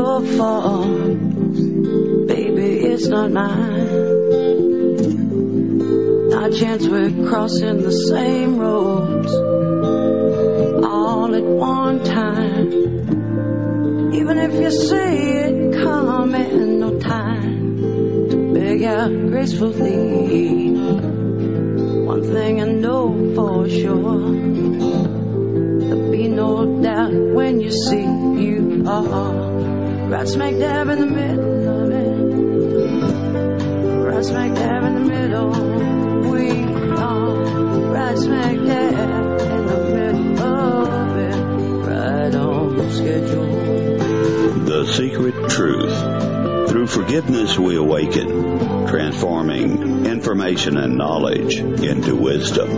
your fault. Baby, it's not mine. A chance we're crossing the same roads all at one time. Even if you see it coming, no time to beg out gracefully. One thing I know for sure, there'll be no doubt when you see right smack dab in the middle of it. Right smack dab in the middle, we are right smack dab in the middle of it, right on schedule. The Secret Truth. Through forgiveness we awaken, transforming information and knowledge into wisdom.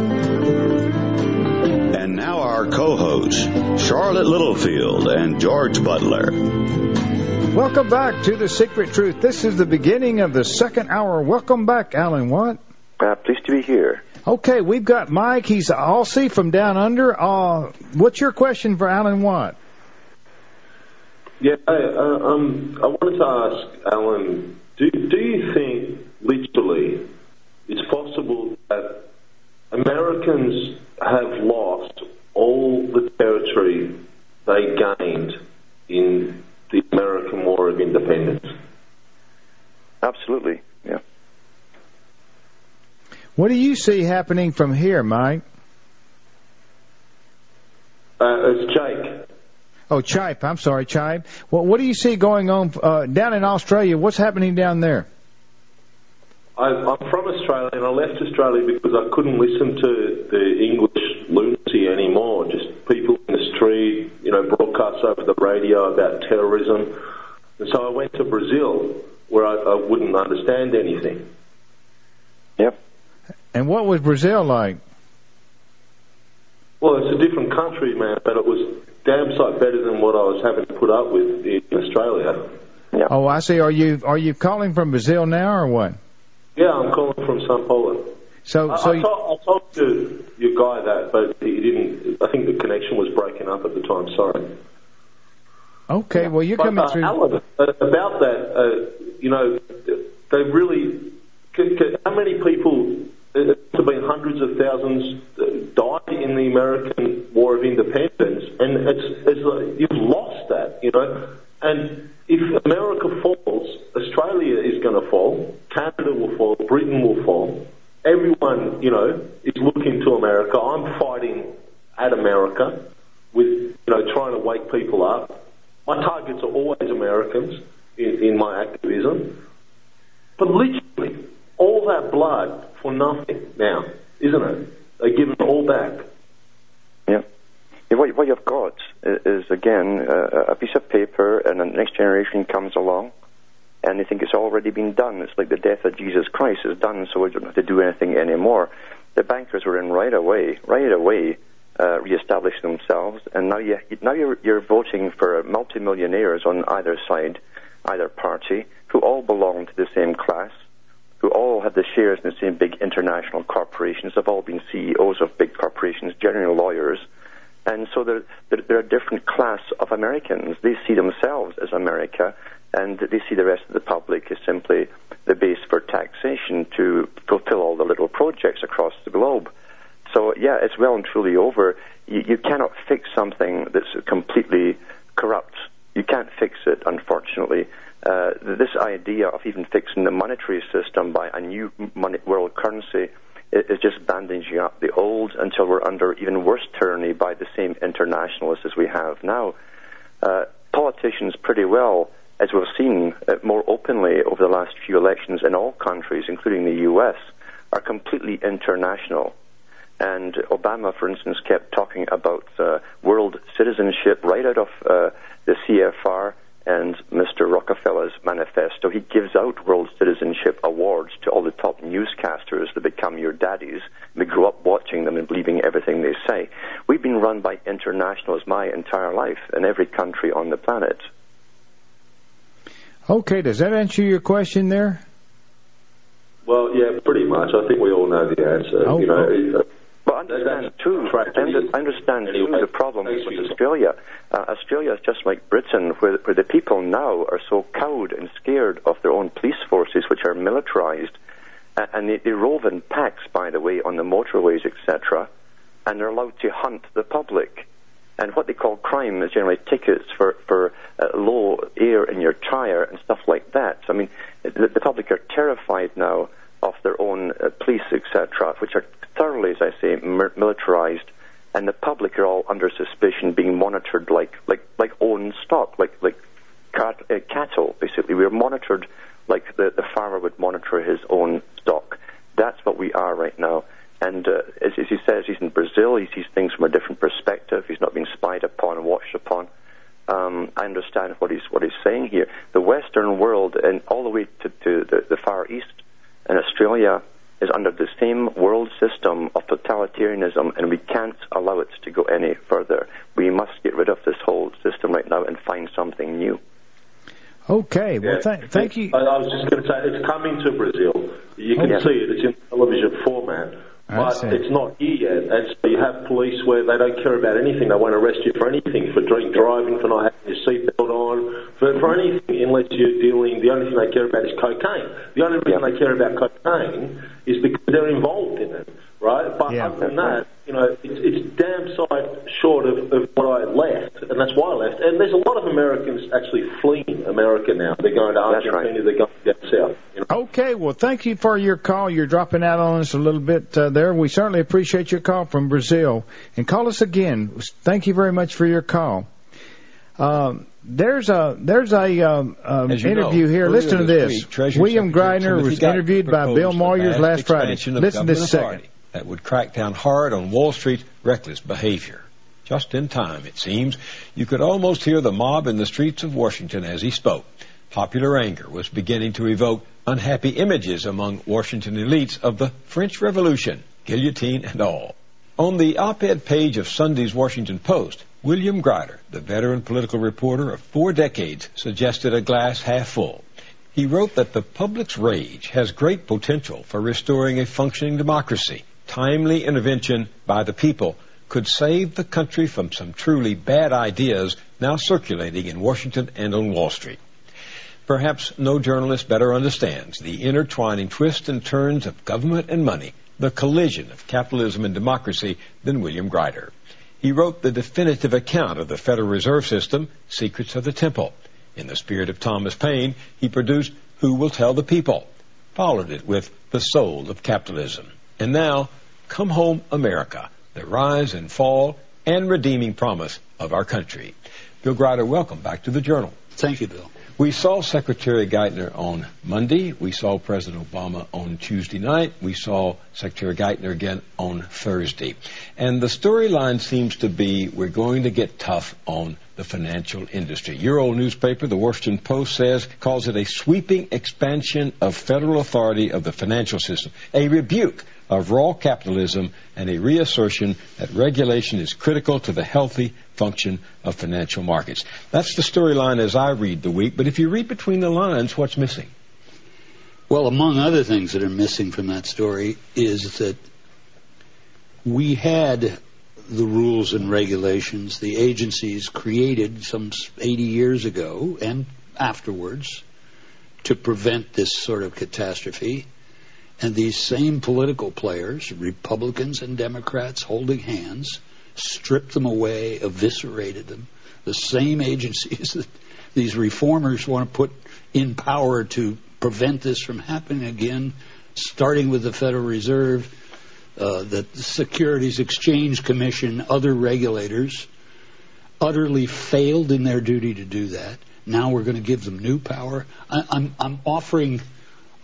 And now our co-hosts, Charlotte Littlefield and George Butler. Welcome back to The Secret Truth. This is the beginning of the second hour. Welcome back, Alan Watt. Uh, pleased to be here. Okay, we've got Mike. He's Aussie from down under. Uh, what's your question for Alan Watt? Yeah, I, uh, um, I wanted to ask Alan, do, do you think literally it's possible that Americans have lost all the territory they gained in the American War of Independence? Absolutely, yeah. What do you see happening from here, Mike? Uh, it's Jake. Oh, Chipe. I'm sorry, Chipe. Well, what do you see going on uh, down in Australia? What's happening down there? I, I'm from Australia and I left Australia because I couldn't listen to the English lunacy anymore. Just people in the street, you know, broadcasts over the radio about terrorism. And so I went to Brazil where I, I wouldn't understand anything. Yep. And what was Brazil like? Well, it's a different country, man, but it was damn sight better than what I was having to put up with in Australia. Yeah. Oh, I see. Are you are you calling from Brazil now or what? Yeah, I'm calling from Sao Paulo. So I, so I, you, told, I told you, your guy that, but he didn't. I think the connection was breaking up at the time. Sorry. okay. Well, you're But, coming uh, through. Alan, uh, about that, uh, you know, they really. How many people? There have been hundreds of thousands uh, died in the American War of Independence, and it's, it's like you've lost that, you know. And if America falls, Australia is going to fall, Canada will fall, Britain will fall. Everyone, you know, is looking to America. I'm fighting at America with, you know, trying to wake people up. My targets are always Americans in, in my activism. But literally, all that blood for nothing now, isn't it? They give it all back. Yeah. What, you've got is, again, a piece of paper, and the next generation comes along, and they think it's already been done. It's like the death of Jesus Christ is done, so we don't have to do anything anymore. The bankers were in right away, right away, uh, reestablishing themselves, and now you now you're, you're voting for multimillionaires on either side, either party, who all belong to the same class, who all have the shares in the same big international corporations, have all been CEOs of big corporations, generally lawyers. And so they're, they're, they're a different class of Americans. They see themselves as America, and they see the rest of the public as simply the base for taxation to fulfill all the little projects across the globe. So, yeah, it's well and truly over. You, you cannot fix something that's completely corrupt. You can't fix it, unfortunately. Uh, this idea of even fixing the monetary system by a new money, world currency is just bandaging up the old until we're under even worse tyranny by the same internationalists as we have now. Uh, politicians, pretty well, as we've seen uh, more openly over the last few elections in all countries, including the U.S., are completely international. And Obama, for instance, kept talking about uh, world citizenship right out of uh, the CFR and Mr. Rockefeller's manifesto. He gives out world citizenship awards to all the top newscasters that become your daddies. We grow up watching them and believing everything they say. We've been run by internationals my entire life in every country on the planet. Okay, does that answer your question there? Well, yeah, pretty much. I think we all know the answer. Oh, you know, oh. it- But understand too. I understand too the problem with Australia. Uh, Australia is just like Britain, where, where the people now are so cowed and scared of their own police forces, which are militarized, uh, and they, they rove in packs, by the way, on the motorways, etc., and they're allowed to hunt the public. And what they call crime is generally tickets for, for uh, low air in your tire and stuff like that. So, I mean, the, the public are terrified now of their own uh, police, etc., which are thoroughly, as I say, militarized, and the public are all under suspicion, being monitored like like like own stock, like like cat, uh, cattle. Basically, we are monitored like the the farmer would monitor his own stock. That's what we are right now. And uh, as, as he says, he's in Brazil. He sees things from a different perspective. He's not being spied upon and watched upon. Um, I understand what he's what he's saying here. The Western world, and all the way to, to the, the Far East and Australia, is under the same world system of totalitarianism, and we can't allow it to go any further. We must get rid of this whole system right now and find something new. Okay, well, yeah. th- thank you. I, I was just going to say, it's coming to Brazil. You can see it. It's in television format but it's not here yet. And so you have police where they don't care about anything. They won't arrest you for anything, for drink driving, for not having your seatbelt on, for, for anything, unless you're dealing. The only thing they care about is cocaine. The only reason they care about cocaine is because they're involved in it, right? But yeah. other than that, you know, it's, it's damn sight short of, of what I left, and that's why I left. And there's a lot of Americans actually fleeing America now. They're going to Argentina, right. they're going down south. Okay, well, thank you for your call. You're dropping out on us a little bit uh, there. We certainly appreciate your call from Brazil. And call us again. Thank you very much for your call. Um, there's a there's a um, um, interview know, here. Listen to this. Week, William Greider was interviewed by Bill Moyers last Friday. Listen to this second that would crack down hard on Wall Street's reckless behavior. Just in time, it seems, you could almost hear the mob in the streets of Washington as he spoke. Popular anger was beginning to evoke unhappy images among Washington elites of the French Revolution, guillotine and all. On the op-ed page of Sunday's Washington Post, William Greider, the veteran political reporter of four decades, suggested a glass half full. He wrote that the public's rage has great potential for restoring a functioning democracy timely intervention by the people could save the country from some truly bad ideas now circulating in Washington and on Wall Street. Perhaps no journalist better understands the intertwining twists and turns of government and money, the collision of capitalism and democracy, than William Greider. He wrote the definitive account of the Federal Reserve System, Secrets of the Temple. In the spirit of Thomas Paine, he produced Who Will Tell the People, followed it with The Soul of Capitalism. And now, Come Home America, the rise and fall and redeeming promise of our country. Bill Greider, welcome back to the Journal. Thank you, Bill. We saw Secretary Geithner on Monday. We saw President Obama on Tuesday night. We saw Secretary Geithner again on Thursday. And the storyline seems to be we're going to get tough on the financial industry. Your old newspaper, the Washington Post, says, calls it a sweeping expansion of federal authority of the financial system, a rebuke of raw capitalism and a reassertion that regulation is critical to the healthy function of financial markets. That's the storyline as I read the week, but if you read between the lines, what's missing? Well, among other things that are missing from that story is that we had the rules and regulations the agencies created some 80 years ago and afterwards to prevent this sort of catastrophe. And these same political players, Republicans and Democrats holding hands, stripped them away, eviscerated them. The same agencies that these reformers want to put in power to prevent this from happening again, starting with the Federal Reserve, uh, the Securities Exchange Commission, other regulators, utterly failed in their duty to do that. Now we're going to give them new power. I, I'm offering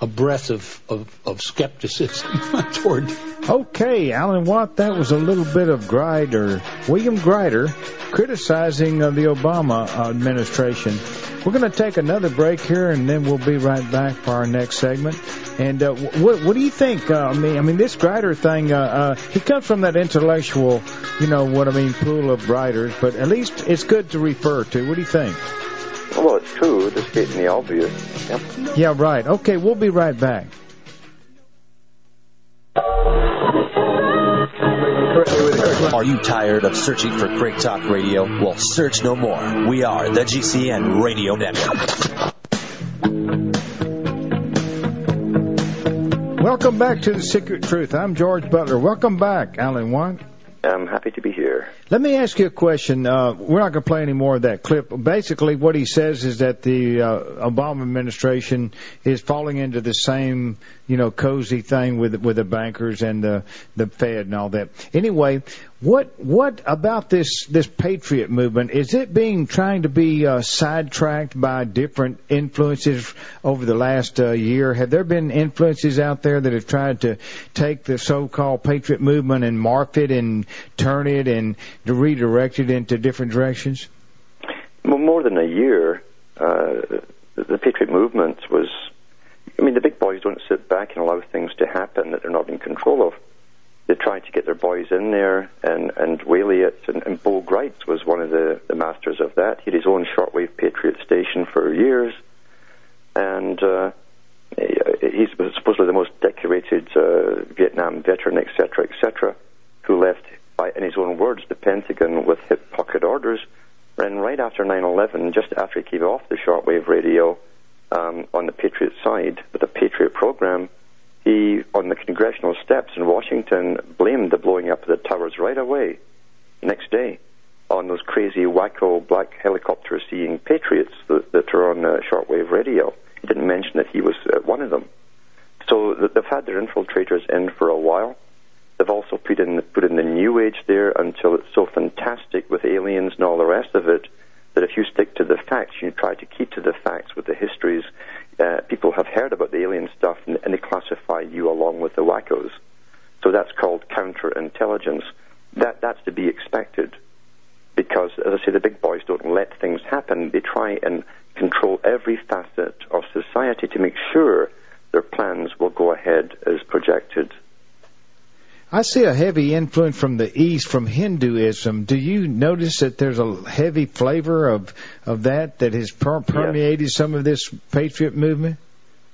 a breath of, of, of skepticism toward. Okay, Alan Watt, that was a little bit of Greider, William Greider, criticizing uh, the Obama administration. We're going to take another break here, and then we'll be right back for our next segment. And uh, what, what do you think? Uh, I mean, I mean, this Greider thing. Uh, uh, he comes from that intellectual, you know, what I mean, pool of writers. But at least it's good to refer to. What do you think? Well, it's true, just stating the obvious. Yep. Yeah, right. Okay, we'll be right back. Are you tired of searching for Great Talk Radio? Well, search no more. We are the GCN Radio Network. Welcome back to The Secret Truth. I'm George Butler. Welcome back, Alan Watt. I'm happy to be here. Let me ask you a question. Uh, we're not going to play any more of that clip. Basically, what he says is that the uh, Obama administration is falling into the same, you know, cozy thing with with the bankers and the the Fed and all that. Anyway, what what about this this patriot movement? Is it being trying to be uh, sidetracked by different influences over the last uh, year? Have there been influences out there that have tried to take the so-called patriot movement and morph it and turn it and to redirect it into different directions? Well, more than a year, uh, the Patriot movement was. I mean, the big boys don't sit back and allow things to happen that they're not in control of. They try to get their boys in there and, and waylay it. And, and Bo Gritz was one of the, the masters of that. He had his own shortwave Patriot station for years. And uh, he's supposedly the most decorated uh, Vietnam veteran, etc., etc., who left by, in his own words, the Pentagon with hip pocket orders. And right after 9/11, just after he came off the shortwave radio um, on the Patriot side with the Patriot program, he, on the congressional steps in Washington, blamed the blowing up of the towers right away, next day, on those crazy wacko black helicopter seeing patriots that, that are on uh, shortwave radio. He didn't mention that he was uh, one of them. So they've had their infiltrators in for a while. They've also put in put in the new age there until it's so fantastic with aliens and all the rest of it that if you stick to the facts, you try to keep to the facts with the histories. Uh, people have heard about the alien stuff and, and they classify you along with the wackos. So that's called counterintelligence. That that's to be expected because, as I say, the big boys don't let things happen. They try and control every facet of society to make sure their plans will go ahead as projected. I see a heavy influence from the east, from Hinduism. Do you notice that there's a heavy flavor of of that that has per- permeated yes. some of this patriot movement?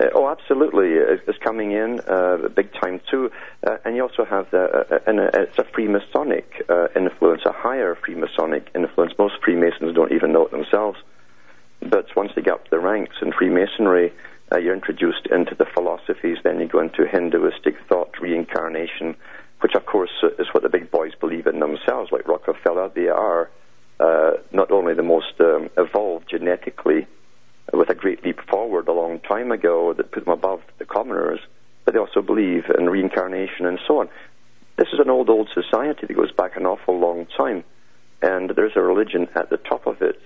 Uh, oh, absolutely. It's coming in uh, big time too. Uh, and you also have the, uh, and uh, it's a Freemasonic uh, influence, a higher Freemasonic influence. Most Freemasons don't even know it themselves. But once they get up the ranks in Freemasonry, uh, you're introduced into the philosophies. Then you go into Hinduistic thought, reincarnation, which of course is what the big boys believe in themselves, like Rockefeller. They are uh, not only the most um, evolved genetically, with a great leap forward a long time ago that put them above the commoners, but they also believe in reincarnation and so on. This is an old, old society that goes back an awful long time, and there's a religion at the top of it.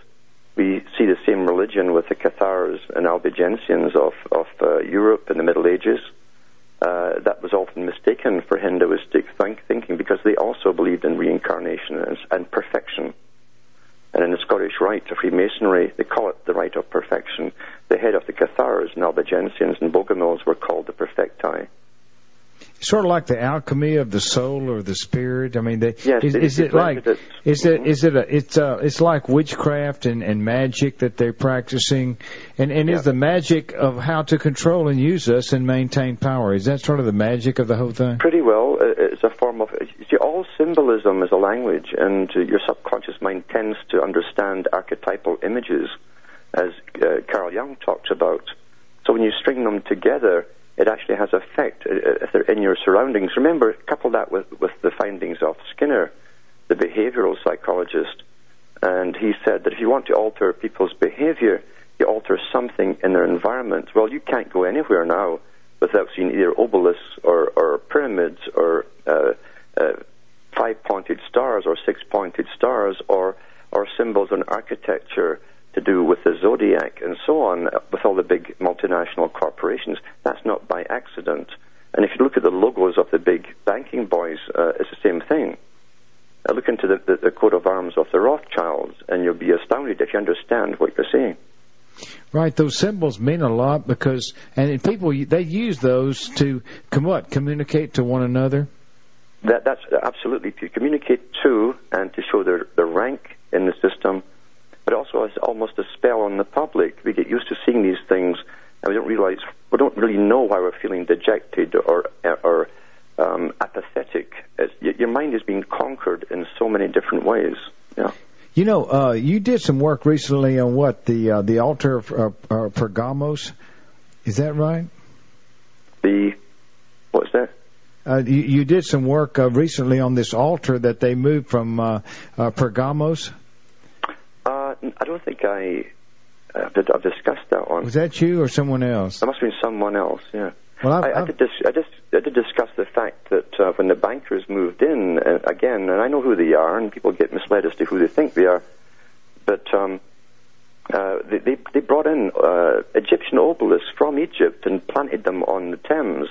We see the same religion with the Cathars and Albigensians of, of uh, Europe in the Middle Ages uh, that was often mistaken for Hinduistic think- thinking because they also believed in reincarnation and, and, perfection. And in the Scottish Rite of Freemasonry, they call it the Rite of Perfection. The head of the Cathars and Albigensians and Bogomils were called the Perfecti sort of like the alchemy of the soul or the spirit. I mean, they, yes, is, is it like it. is it is it a it's uh it's like witchcraft and, and magic that they're practicing, and and yeah. is the magic of how to control and use us and maintain power. Is that sort of the magic of the whole thing? Pretty well. It's a form of see, all symbolism is a language, and your subconscious mind tends to understand archetypal images, as uh, Carl Jung talks about. So when you string them together it actually has effect uh, uh, if they're in your surroundings. Remember, couple that with, with the findings of Skinner, the behavioral psychologist, and he said that if you want to alter people's behavior, you alter something in their environment. Well, you can't go anywhere now without seeing either obelisks or, or pyramids or uh, uh, five-pointed stars or six-pointed stars or or symbols on architecture to do with the zodiac and so on, with all the big multinational corporations. That's not by accident. And if you look at the logos of the big banking boys, uh, it's the same thing. Uh, look into the, the, the coat of arms of the Rothschilds, and you'll be astounded if you understand what you're seeing. Right, those symbols mean a lot because, and people they use those to come what communicate to one another. That, that's absolutely to communicate to and to show their, their rank in the system but also as almost a spell on the public. We get used to seeing these things, and we don't realize we don't really know why we're feeling dejected or or um, apathetic. It's, your mind is being conquered in so many different ways. Yeah. You know, uh, you did some work recently on what the uh, the altar of uh, uh, Pergamos. Is that right? The what's that? Uh, you, you did some work uh, recently on this altar that they moved from uh, uh, Pergamos. I don't think I uh, did, I've discussed that one. Was that you or someone else? That must have been someone else. Yeah. Well, I've, I, I, did dis- I, just, I did discuss the fact that uh, when the bankers moved in, uh, again, and I know who they are, and people get misled as to who they think they are, but um, uh, they, they, they brought in uh, Egyptian obelisks from Egypt and planted them on the Thames,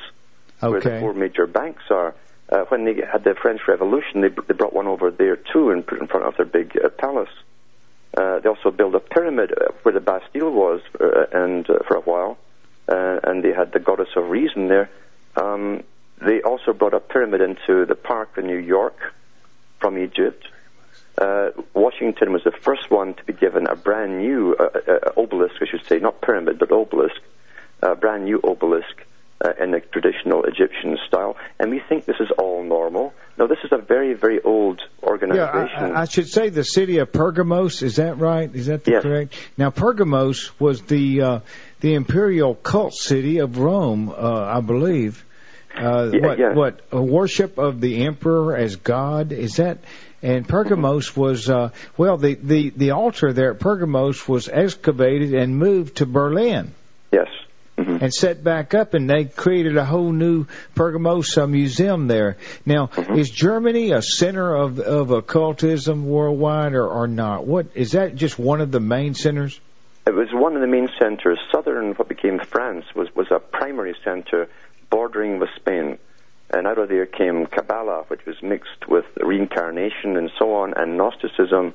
where the four major banks are. Uh, when they had the French Revolution, they, they brought one over there too and put it in front of their big uh, palace. Uh, they also built a pyramid uh, where the Bastille was, uh, and uh, for a while, uh, and they had the goddess of reason there. Um, they also brought a pyramid into the park in New York from Egypt. Uh, Washington was the first one to be given a brand new obelisk, I should say, not pyramid, but obelisk, a brand new obelisk uh, in the traditional Egyptian style. And we think this is all normal. No, this is a very, very old Yeah, organization. I, I should say the city of Pergamos. Is that right? Is that the Yes. correct? Now, Pergamos was the uh, the imperial cult city of Rome, uh, I believe. Uh, Yeah, what yeah. what a worship of the emperor as god is that? And Pergamos was uh, well, the, the the altar there at Pergamos was excavated and moved to Berlin yes. Hmm and set back up, and they created a whole new Pergamos uh, museum there. Now, Mm-hmm. is Germany a center of of occultism worldwide, or, or not? What is that? Just one of the main centers? It was one of the main centres. Southern, what became France, was, was a primary centre bordering with Spain. And out of there came Kabbalah, which was mixed with reincarnation and so on, and Gnosticism.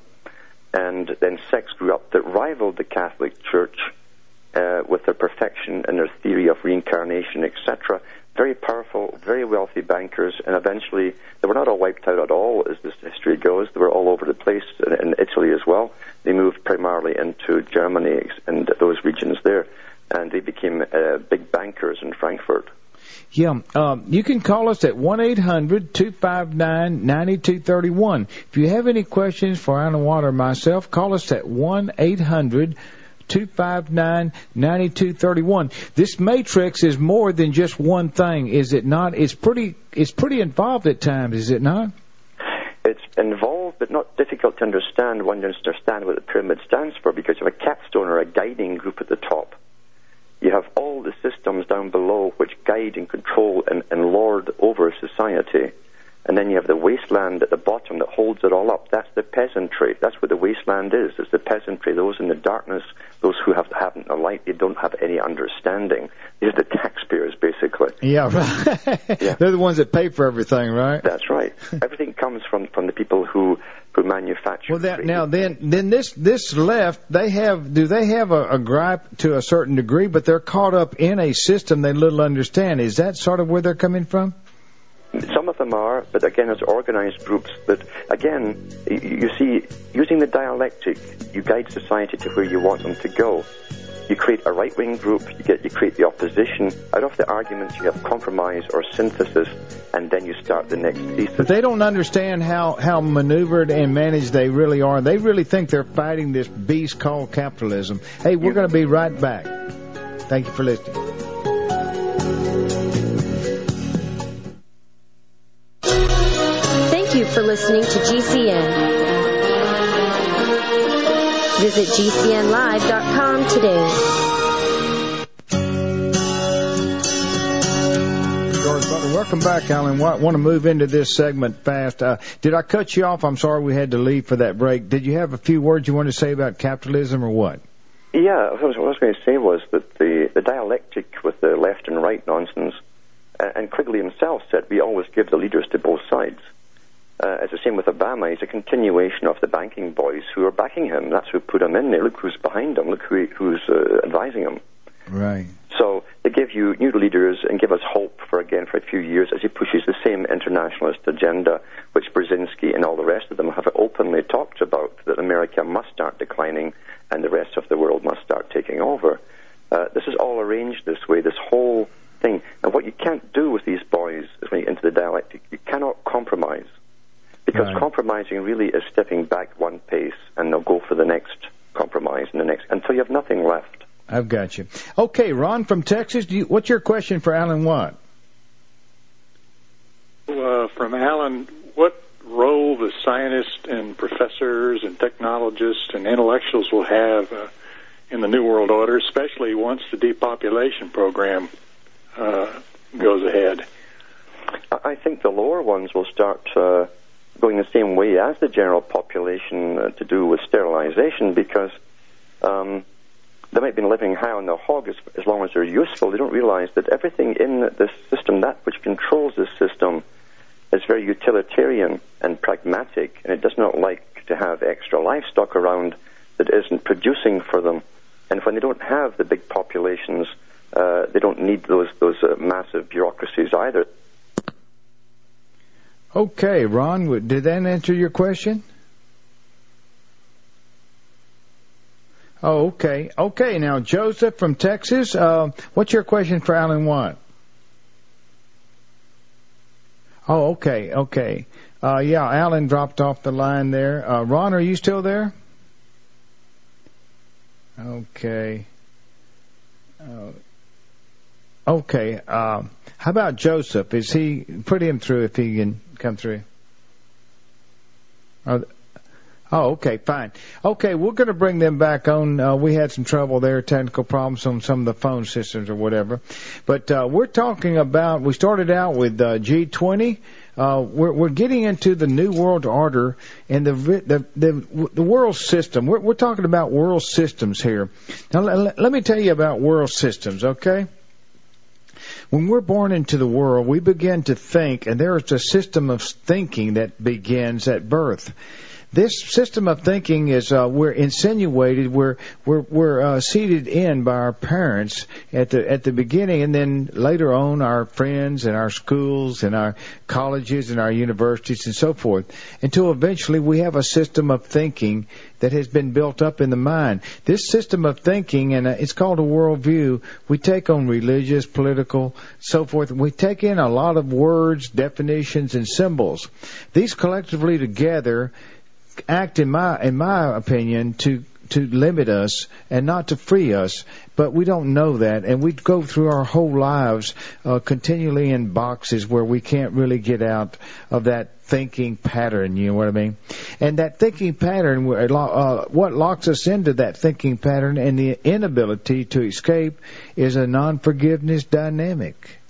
And then sects grew up that rivaled the Catholic Church uh, with their perfection and their theory of reincarnation, etc. Very powerful, very wealthy bankers, and eventually they were not all wiped out at all, as this history goes. They were all over the place in, in Italy as well. They moved primarily into Germany and those regions there, and they became uh, big bankers in Frankfurt. Yeah, um, you can call us at one eight hundred two five nine ninety two thirty one. If you have any questions for Alan Water or myself, call us at one eight hundred two five nine ninety two thirty one. This matrix is more than just one thing, is it not? It's pretty it's pretty involved at times, is it not? It's involved, but not difficult to understand when you understand what the pyramid stands for, because you have a capstone or a guiding group at the top. You have all the systems down below which guide and control and, and lord over society. And then you have the wasteland at the bottom that holds it all up. That's the peasantry. That's what the wasteland is. It's the peasantry. Those in the darkness, those who have, haven't a light, they don't have any understanding. These are the taxpayers, basically. Yeah, right. Yeah. They're the ones that pay for everything, right? That's right. Everything comes from, from the people who, who manufacture. Well, that now then then this this left they have do they have a, a gripe to a certain degree, but they're caught up in a system they little understand. Is that sort of where they're coming from? Some of them are, but again, as organized groups. But again, you see, using the dialectic, you guide society to where you want them to go. You create a right-wing group, you get you create the opposition. Out of the arguments, you have compromise or synthesis, and then you start the next thesis. But they don't understand how how maneuvered and managed they really are. They really think they're fighting this beast called capitalism. Hey, we're going to be right back. Thank you for listening. For listening to GCN. Visit GCNlive.com today. George Butler, welcome back, Alan. Want, want to move into this segment fast. Uh, did I cut you off? I'm sorry we had to leave for that break. Did you have a few words you want to say about capitalism or what? Yeah, what I was, what I was going to say was that the, the dialectic with the left and right nonsense, and Quigley himself said we always give the leaders to both sides. Uh, it's the same with Obama. He's a continuation of the banking boys who are backing him. That's who put him in there. Look who's behind him. Look who, who's uh, advising him. Right. So they give you new leaders and give us hope for again for a few years as he pushes the same internationalist agenda, which Brzezinski and all the rest of them have openly talked about that America must start declining and the rest of the world must start taking over. Uh, this is all arranged this way. This whole thing. And what you can't do with these boys is when you get into the dialectic, you cannot compromise. Because Right. compromising really is stepping back one pace and they'll go for the next compromise and the next until you have nothing left. I've got you. Okay, Ron from Texas. Do you, what's your question for Alan Watt? uh, from Alan, what role the scientists and professors and technologists and intellectuals will have uh, in the New World Order, especially once the depopulation program uh, goes ahead? I I think the lower ones will start uh, going the same way as the general population uh, to do with sterilization because um, they might been living high on the hog as, as long as they're useful. They don't realize that everything in this system, that which controls this system, is very utilitarian and pragmatic, and it does not like to have extra livestock around that isn't producing for them. And when they don't have the big populations, uh, they don't need those those uh, massive bureaucracies either. Okay, Ron, did that answer your question? Oh, okay. Okay, now, Joseph from Texas, uh, what's your question for Alan Watt? Oh, okay, okay. Uh, yeah, Alan dropped off the line there. Uh, Ron, are you still there? Okay. Uh, okay, uh, how about Joseph? Is he, put him through if he can come through. Oh, oh okay, fine. Okay, we're going to bring them back on. Uh, we had some trouble there, technical problems on some of the phone systems or whatever. But uh, we're talking about, we started out with uh, G20. Uh, we're, we're getting into the new world order and the the the, the world system. We're, we're talking about world systems here. Now, let, let me tell you about world systems, okay? When we're born into the world, we begin to think, and there is a system of thinking that begins at birth. This system of thinking is uh, we're insinuated, we're we're we're uh, seated in by our parents at the at the beginning, and then later on our friends and our schools and our colleges and our universities and so forth, until eventually we have a system of thinking that has been built up in the mind. This system of thinking, and uh, it's called a worldview, we take on religious, political, so forth. We take in a lot of words, definitions, and symbols. These collectively together act, in my in my opinion, to to limit us and not to free us. But we don't know that, and we go through our whole lives uh, continually in boxes where we can't really get out of that thinking pattern. You know what I mean? And that thinking pattern, lo- uh, what locks us into that thinking pattern and the inability to escape, is a non-forgiveness dynamic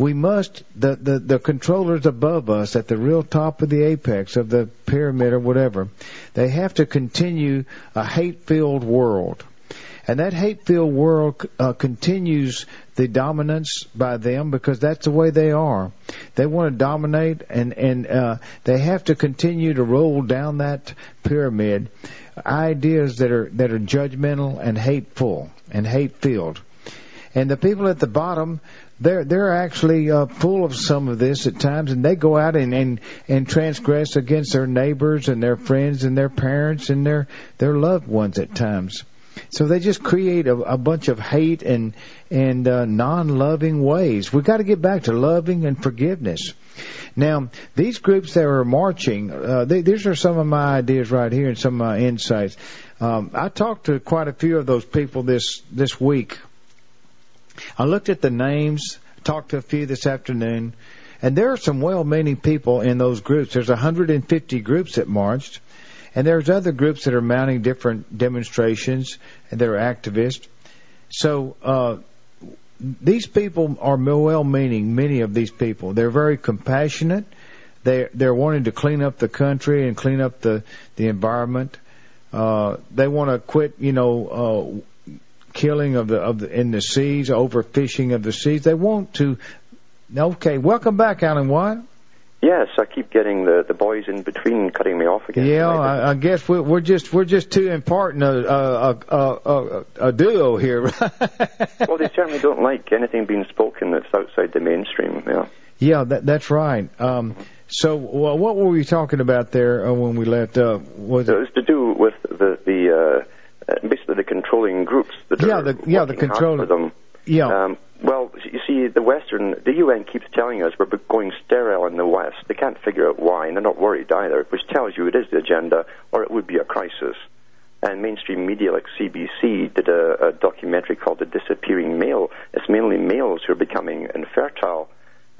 we must the, the the controllers above us at the real top of the apex of the pyramid or whatever they have to continue a hate filled world. And that hate filled world uh, continues the dominance by them because that's the way they are. They want to dominate and and uh, they have to continue to roll down that pyramid ideas that are that are judgmental and hateful and hate filled and the people at the bottom they're they're actually uh, full of some of this at times, and they go out and, and and transgress against their neighbors and their friends and their parents and their their loved ones at times. So they just create a, a bunch of hate and and uh, non-loving ways. We've got to get back to loving and forgiveness. Now, these groups that are marching, uh, they, these are some of my ideas right here and some of my insights. Um, I talked to quite a few of those people this this week. I looked at the names, talked to a few this afternoon, and there are some well-meaning people in those groups. There's 150 groups that marched, and there's other groups that are mounting different demonstrations, and they're activists. So uh, these people are well-meaning. Many of these people, they're very compassionate. They they're wanting to clean up the country and clean up the the environment. Uh, they want to quit, you know, uh, killing of the of the in the seas, overfishing of the seas. They want to. Okay, welcome back, Alan Watt. Yes, I keep getting the, the boys in between cutting me off again. Yeah, I, I guess we're, we're just we're just too important a a a, a, a duo here. well, they certainly don't like anything being spoken that's outside the mainstream. Yeah. Yeah, that that's right. Um, so, well, what were we talking about there uh, when we left? Uh, was So it was to do with the the uh, uh, basically the controlling groups that Yeah, are the- yeah, the working hard control- for them. yeah, Um, well, you see, the Western, the UN keeps telling us we're going sterile in the West. They can't figure out why, and they're not worried either, which tells you it is the agenda, or it would be a crisis. And mainstream media like CBC did a, a documentary called The Disappearing Male. It's mainly males who are becoming infertile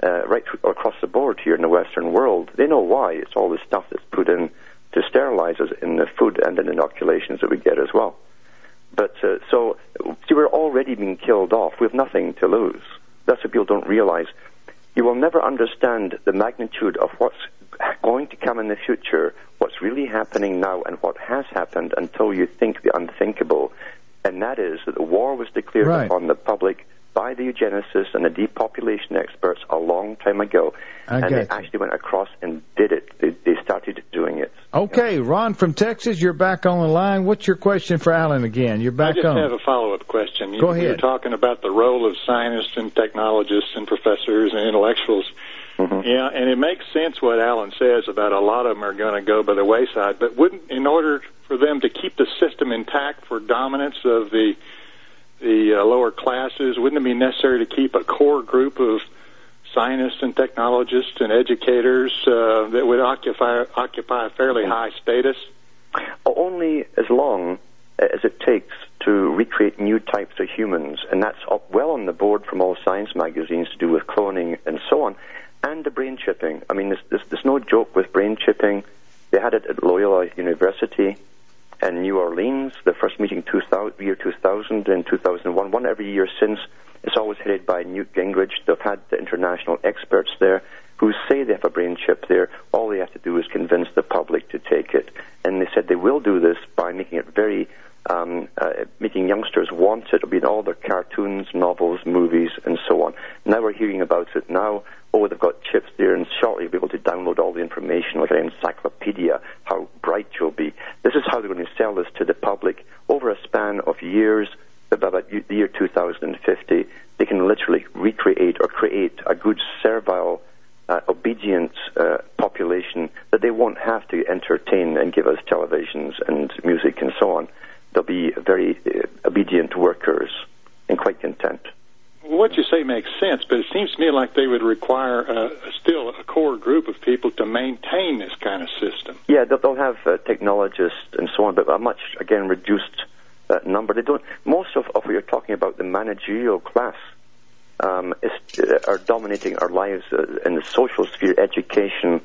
uh, right across the board here in the Western world. They know why. It's all the stuff that's put in to sterilize us in the food and in inoculations that we get as well. But uh, so, see, we're already being killed off. We have nothing to lose. That's what people don't realize. You will never understand the magnitude of what's going to come in the future, what's really happening now, and what has happened until you think the unthinkable. And that is that the war was declared Right. upon the public by the eugenicists and the depopulation experts a long time ago. I and they you. actually went across and did it. They, they started. Okay, Ron from Texas, you're back on the line. What's your question for Alan again? You're back on. I just on. have a follow-up question. You, Go you were ahead. talking about the role of scientists and technologists and professors and intellectuals. Mm-hmm. Yeah, and it makes sense what Alan says about a lot of them are going to go by the wayside. But wouldn't, in order for them to keep the system intact for dominance of the the uh, lower classes, wouldn't it be necessary to keep a core group of scientists and technologists and educators uh, that would occupy occupy a fairly high status? only as long as it takes to recreate new types of humans, and that's up well on the board from all science magazines to do with cloning and so on, and the brain chipping. I mean, there's, there's, there's no joke with brain chipping. They had it at Loyola University in New Orleans, the first meeting 2000, year 2000 and 2001, one every year since. It's always headed by Newt Gingrich. They've had the international experts there who say they have a brain chip there. All they have to do is convince the public to take it. And they said they will do this by making it very, um, uh, making youngsters want it. It'll be in all their cartoons, novels, movies, and so on. Now we're hearing about it now. Oh, they've got chips there, and shortly you'll be able to download all the information like an encyclopedia, how bright you'll be. This is how they're going to sell this to the public over a span of years. By about the year 2050, they can literally recreate or create a good servile, uh, obedient uh, population that they won't have to entertain and give us televisions and music and so on. They'll be very uh, obedient workers and quite content. What you say makes sense, but it seems to me like they would require uh, still a core group of people to maintain this kind of system. Yeah, they'll, they'll have uh, technologists and so on, but a much again reduced uh, number. They don't. Most of, of what you're talking about, the managerial class, um, is, uh, are dominating our lives uh, in the social sphere, education,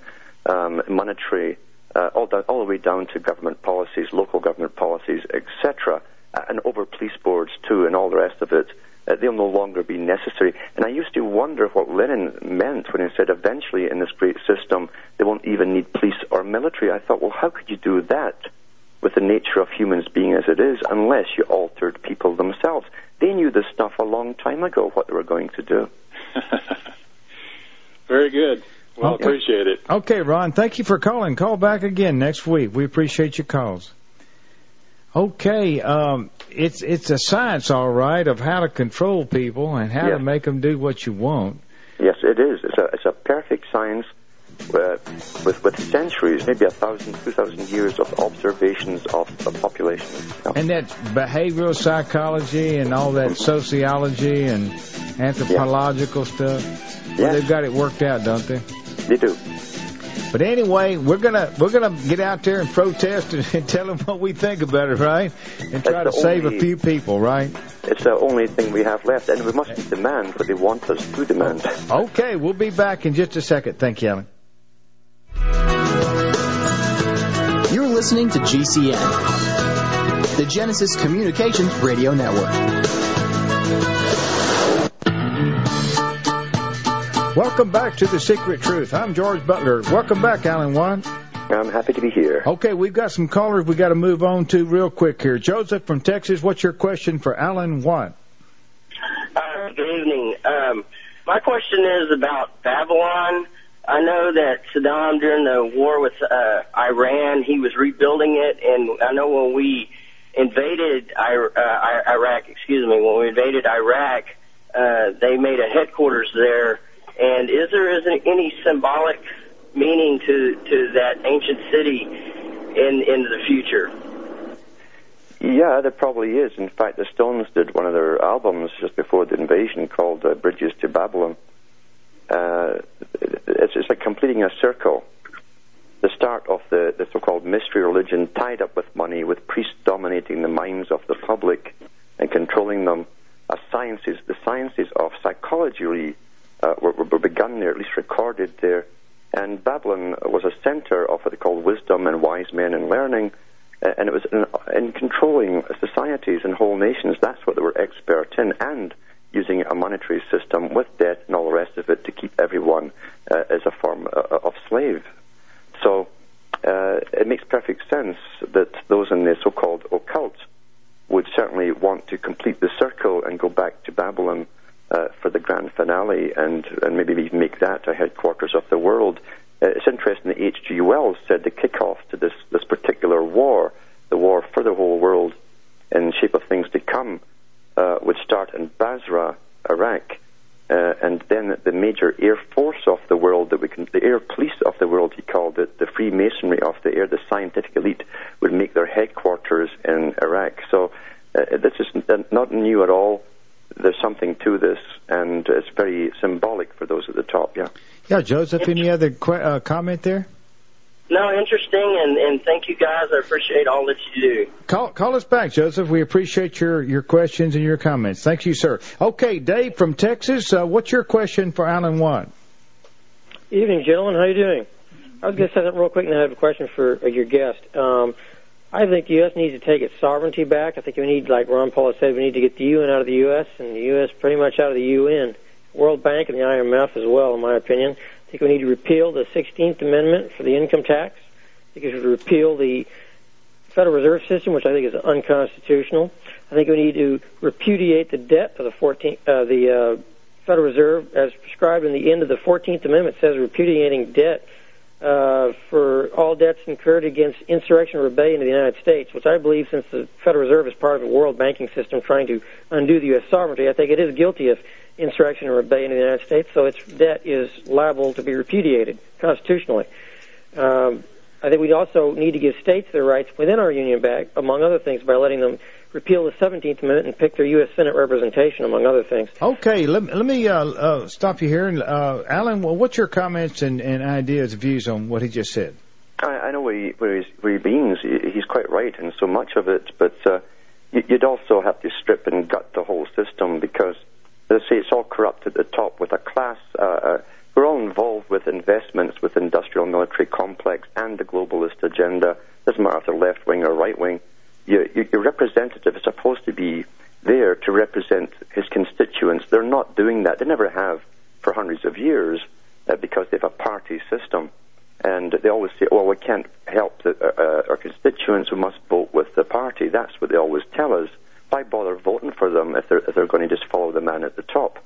um, monetary, uh, all, down, all the way down to government policies, local government policies, etc., and over police boards too, and all the rest of it. Uh, they'll no longer be necessary. And I used to wonder what Lenin meant when he said eventually in this great system they won't even need police or military. I thought, well, how could you do that with the nature of humans being as it is unless you altered people themselves? They knew this stuff a long time ago, what they were going to do. Very good. Well, Okay. appreciate it. Okay, Ron, thank you for calling. Call back again next week. We appreciate your calls. Okay, um, it's it's a science, all right, of how to control people and how Yeah. to make them do what you want. Yes, it is. It's a, it's a perfect science uh, with, with centuries, maybe a thousand, two thousand years of observations of the population. Yeah. And that behavioral psychology and all that sociology and anthropological stuff. Well, Yeah. they've got it worked out, don't they? They do. But anyway, we're gonna we're gonna get out there and protest and, and tell them what we think about it, right? And try to save a few people, right? It's the only thing we have left, and we must demand what they want us to demand. Okay, we'll be back in just a second. Thank you, Alan. Listening to GCN, the Genesis Communications Radio Network. Welcome back to the Secret Truth. I'm George Butler. Welcome back, Alan Watt. I'm happy to be here. Okay, we've got some callers we've got to move on to real quick here. Joseph from Texas, what's your question for Alan Watt? Uh, good evening. Um, my question is about Babylon. I know that Saddam, during the war with uh, Iran, he was rebuilding it, and I know when we invaded I- uh, Iraq, excuse me, when we invaded Iraq, uh, they made a headquarters there. And is there isn't any symbolic meaning to to that ancient city in in the future? Yeah, there probably is. In fact, the Stones did one of their albums just before the invasion called uh, bridges to Babylon. Uh, it's, it's like completing a circle. The start of the, the so-called mystery religion tied up with money, with priests dominating the minds of the public and controlling them. As sciences, the sciences of psychology uh, were, were begun there, at least recorded there. And Babylon was a center of what they called wisdom and wise men and learning. And it was in, in controlling societies and whole nations. That's what they were expert in. And using a monetary system with debt and all the rest of it to keep everyone uh, as a form uh, of slave. So uh, it makes perfect sense that those in the so-called occult would certainly want to complete the circle and go back to Babylon uh, for the grand finale and, and maybe even make that a headquarters of the world. Uh, it's interesting that H.G. Wells said the kickoff to this, this particular war, war for the whole world in shape of things to come, uh, would start in Basra, Iraq, uh, and then the major air force of the world, that we can, the air police of the world, he called it, the Freemasonry of the air, the scientific elite, would make their headquarters in Iraq. So uh, this is not new at all. There's something to this, and it's very symbolic for those at the top. Yeah. Yeah, Joseph. Any other qu- uh, comment there? No, interesting, and, and thank you guys. I appreciate all that you do. Call call us back, Joseph. We appreciate your your questions and your comments. Thank you, sir. Okay, Dave from Texas. Uh, what's your question for Alan Watt? Evening, gentlemen. How you doing? I was going to say that real quick, and I have a question for uh, your guest. Um, I think the U.S. needs to take its sovereignty back. I think we need, like Ron Paul said, we need to get the UN out of the U.S. and the U.S. pretty much out of the UN, World Bank and the IMF as well, in my opinion. I think we need to repeal the 16th Amendment for the income tax. I think we should repeal the Federal Reserve System, which I think is unconstitutional. I think we need to repudiate the debt of the 14th, uh, the uh, Federal Reserve, as prescribed in the end of the 14th Amendment, says repudiating debt uh, for all debts incurred against insurrection or rebellion in the United States, which I believe, since the Federal Reserve is part of a world banking system trying to undo the U.S. sovereignty, I think it is guilty of insurrection or rebellion in the United States, so its debt is liable to be repudiated constitutionally. Um, I think we also need to give states their rights within our union back, among other things, by letting them repeal the 17th Amendment and pick their U.S. Senate representation, among other things. Okay, let, let me uh, uh, stop you here. Uh, Alan, well, what's your comments and, and ideas, views on what he just said? I, I know where he, where, he's, where he means. He's quite right in so much of it, but uh, you'd also have to strip and gut the whole system because, as I say, it's all corrupt at the top with a class. Uh, uh, we're all involved with investments with industrial military complex and the globalist agenda. Doesn't matter if they're left wing or right wing your, your representative is supposed to be there to represent his constituents. They're not doing that. They never have for hundreds of years uh, because they have a party system. And they always say, well, we can't help the, uh, uh, our constituents, we must vote with the party. That's what they always tell us. Why bother voting for them if they're, if they're going to just follow the man at the top?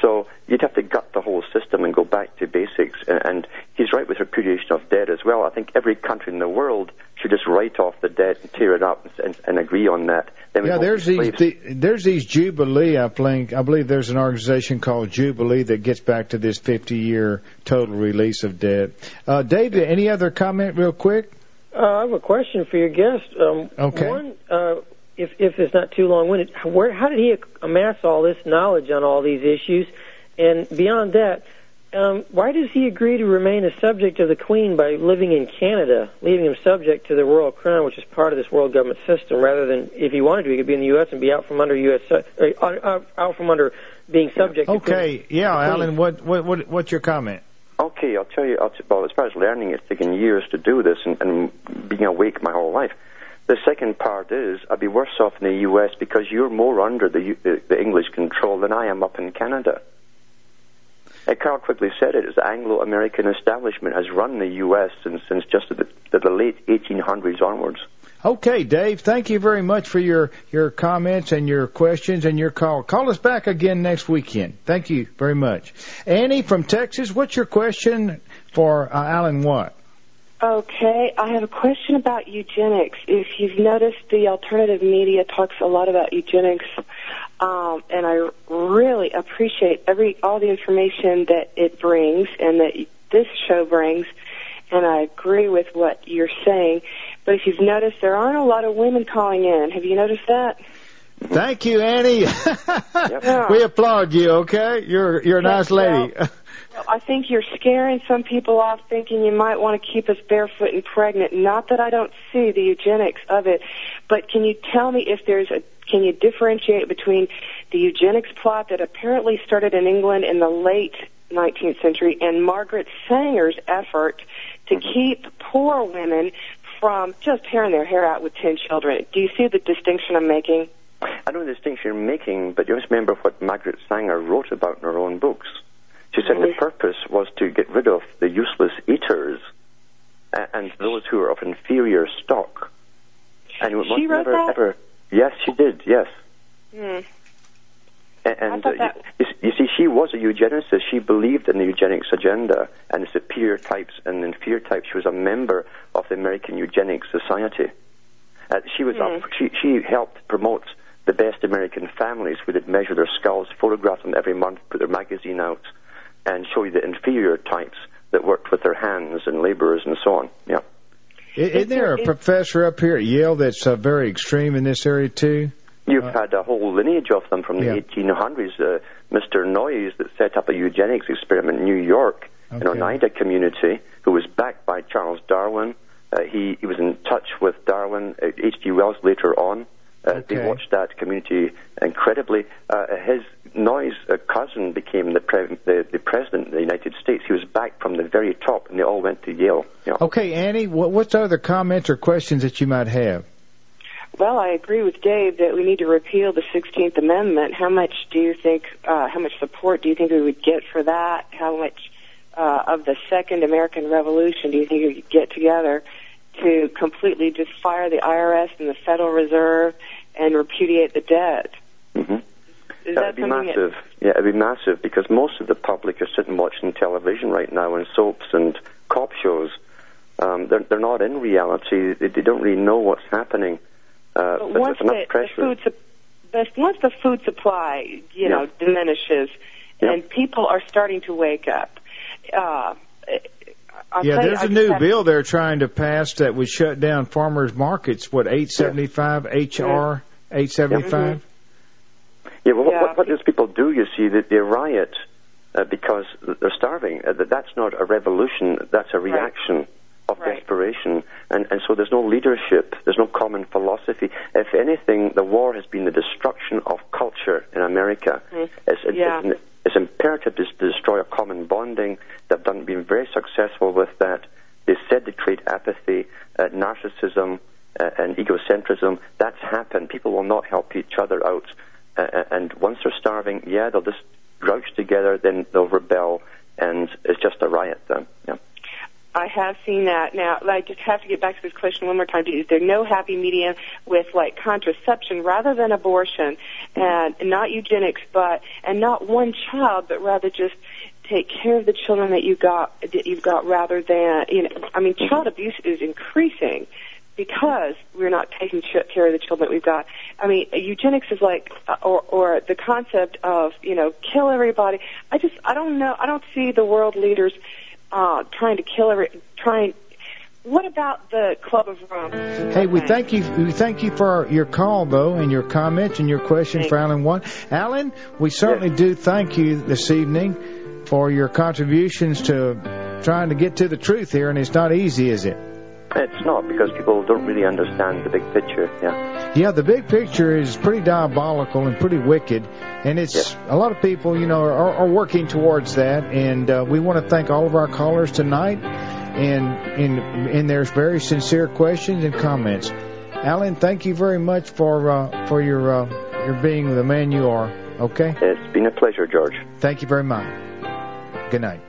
So you'd have to gut the whole system and go back to basics. And, and he's right with repudiation of debt as well. I think every country in the world should just write off the debt and tear it up and, and agree on that. Then yeah, there's these the, there's these Jubilee. I think I believe there's an organization called Jubilee that gets back to this 50 year total release of debt. Uh, David, any other comment, real quick? Uh, I have a question for your guest. Um, okay. One, uh, if if it's not too long-winded, where how did he amass all this knowledge on all these issues? And beyond that, um, why does he agree to remain a subject of the Queen by living in Canada, leaving him subject to the royal crown, which is part of this world government system, rather than if he wanted to, he could be in the U.S. and be out from under U.S. Uh, out from under being subject. To Queen. Okay, to yeah, Alan, what what what what's your comment? Okay, I'll tell you. I'll t- well, as far as learning, it's taken years to do this, and, and being awake my whole life. The second part is I'd be worse off in the U.S. because you're more under the, the, English control than I am up in Canada. Carroll Quigley said it, the Anglo-American establishment has run the U.S. since, since just the, the late 1800s onwards. Okay, Dave, thank you very much for your, your comments and your questions and your call. Call us back again next weekend. Thank you very much. Annie from Texas, what's your question for uh, Alan Watt? Okay, I have a question about eugenics. If you've noticed, the alternative media talks a lot about eugenics, um, and I really appreciate every all the information that it brings and that this show brings. And I agree with what you're saying. But if you've noticed, there aren't a lot of women calling in. Have you noticed that? Thank you, Annie. we applaud you. Okay, you're you're a nice lady. Well, I think you're scaring some people off thinking you might want to keep us barefoot and pregnant. Not that I don't see the eugenics of it, but can you tell me if there's a, can you differentiate between the eugenics plot that apparently started in England in the late 19th century and Margaret Sanger's effort to mm-hmm. keep poor women from just tearing their hair out with 10 children? Do you see the distinction I'm making? I know the distinction you're making, but you must remember what Margaret Sanger wrote about in her own books. She said the purpose was to get rid of the useless eaters and those who are of inferior stock. And She wrote never, that? ever. Yes, she did. Yes. A- And uh, that- you, you see, she was a eugenicist. She believed in the eugenics agenda and the superior types and inferior types. She was a member of the American Eugenics Society. Uh, she was up, she, she helped promote the best American families We would measure their skulls, photograph them every month, put their magazine out, and show you the inferior types that worked with their hands and laborers and so on. Yeah. Isn't there a professor up here at Yale that's uh, very extreme in this area too? You've had a whole lineage of them from the Yeah. 1800s. Uh, Mr. Noyes, that set up a eugenics experiment in New York, in Oneida community, who was backed by Charles Darwin. Uh, he, he was in touch with Darwin, uh, H.G. Wells later on. Uh, They watched that community incredibly. Uh, his Noyes' uh, cousin became the, pre- the, the president of the United States. He was back from the very top, and they all went to Yale. Yeah. Okay, Annie, what, what's other comments or questions that you might have? Well, I agree with Dave that we need to repeal the 16th Amendment. How much do you think, uh, how much support do you think we would get for that? How much uh, of the Second American Revolution do you think we could get together to completely just fire the IRS and the Federal Reserve and repudiate the debt? hmm Is That'd that be massive. Yeah, it'd be massive because most of the public are sitting watching television right now and soaps and cop shows. Um, they're they're not in reality. They, they don't really know what's happening. Uh, But but once there's enough the, the food but once the food supply, you know, diminishes, and people are starting to wake up. Uh, I'll yeah, tell you, there's I a new have- bill they're trying to pass that would shut down farmers markets. What 875 HR 875? Yeah, well, What, what those people do, you see, that they riot uh, because they're starving. Uh, that- that's not a revolution. That's a reaction of desperation. And, and so there's no leadership. There's no common philosophy. If anything, the war has been the destruction of culture in America. It's, it's, Yeah. it's, it's imperative to, to destroy a common bonding. They've done, been very successful with that. They said they create apathy, uh, narcissism, uh, and egocentrism. That's happened. People will not help each other out. Uh, and once they're starving, yeah, they'll just grouch together, then they'll rebel, and it's just a riot then. Yeah. I have seen that. Now, I just have to get back to this question one more time. Is there no happy medium with like contraception rather than abortion, and not eugenics, but and not one child, but rather just take care of the children that you got that you've got rather than you know. I mean, child abuse is increasing because we're not taking care of the children that we've got. I mean, eugenics is like, uh, or or the concept of you know kill everybody. I just I don't know. I don't see the world leaders uh, trying to kill every trying. What about the Club of Rome? Hey, we thank you. We thank you for your call, though, and your comments and your question for Alan One. Alan, we certainly do thank you this evening for your contributions to trying to get to the truth here, and it's not easy, is it? It's not because people don't really understand the big picture. Yeah. Yeah, the big picture is pretty diabolical and pretty wicked, and it's a lot of people, you know, are, are working towards that. And uh, we want to thank all of our callers tonight, and and and there's very sincere questions and comments. Alan, thank you very much for uh, for your uh, your being the man you are. Okay. It's been a pleasure, George. Thank you very much. Good night.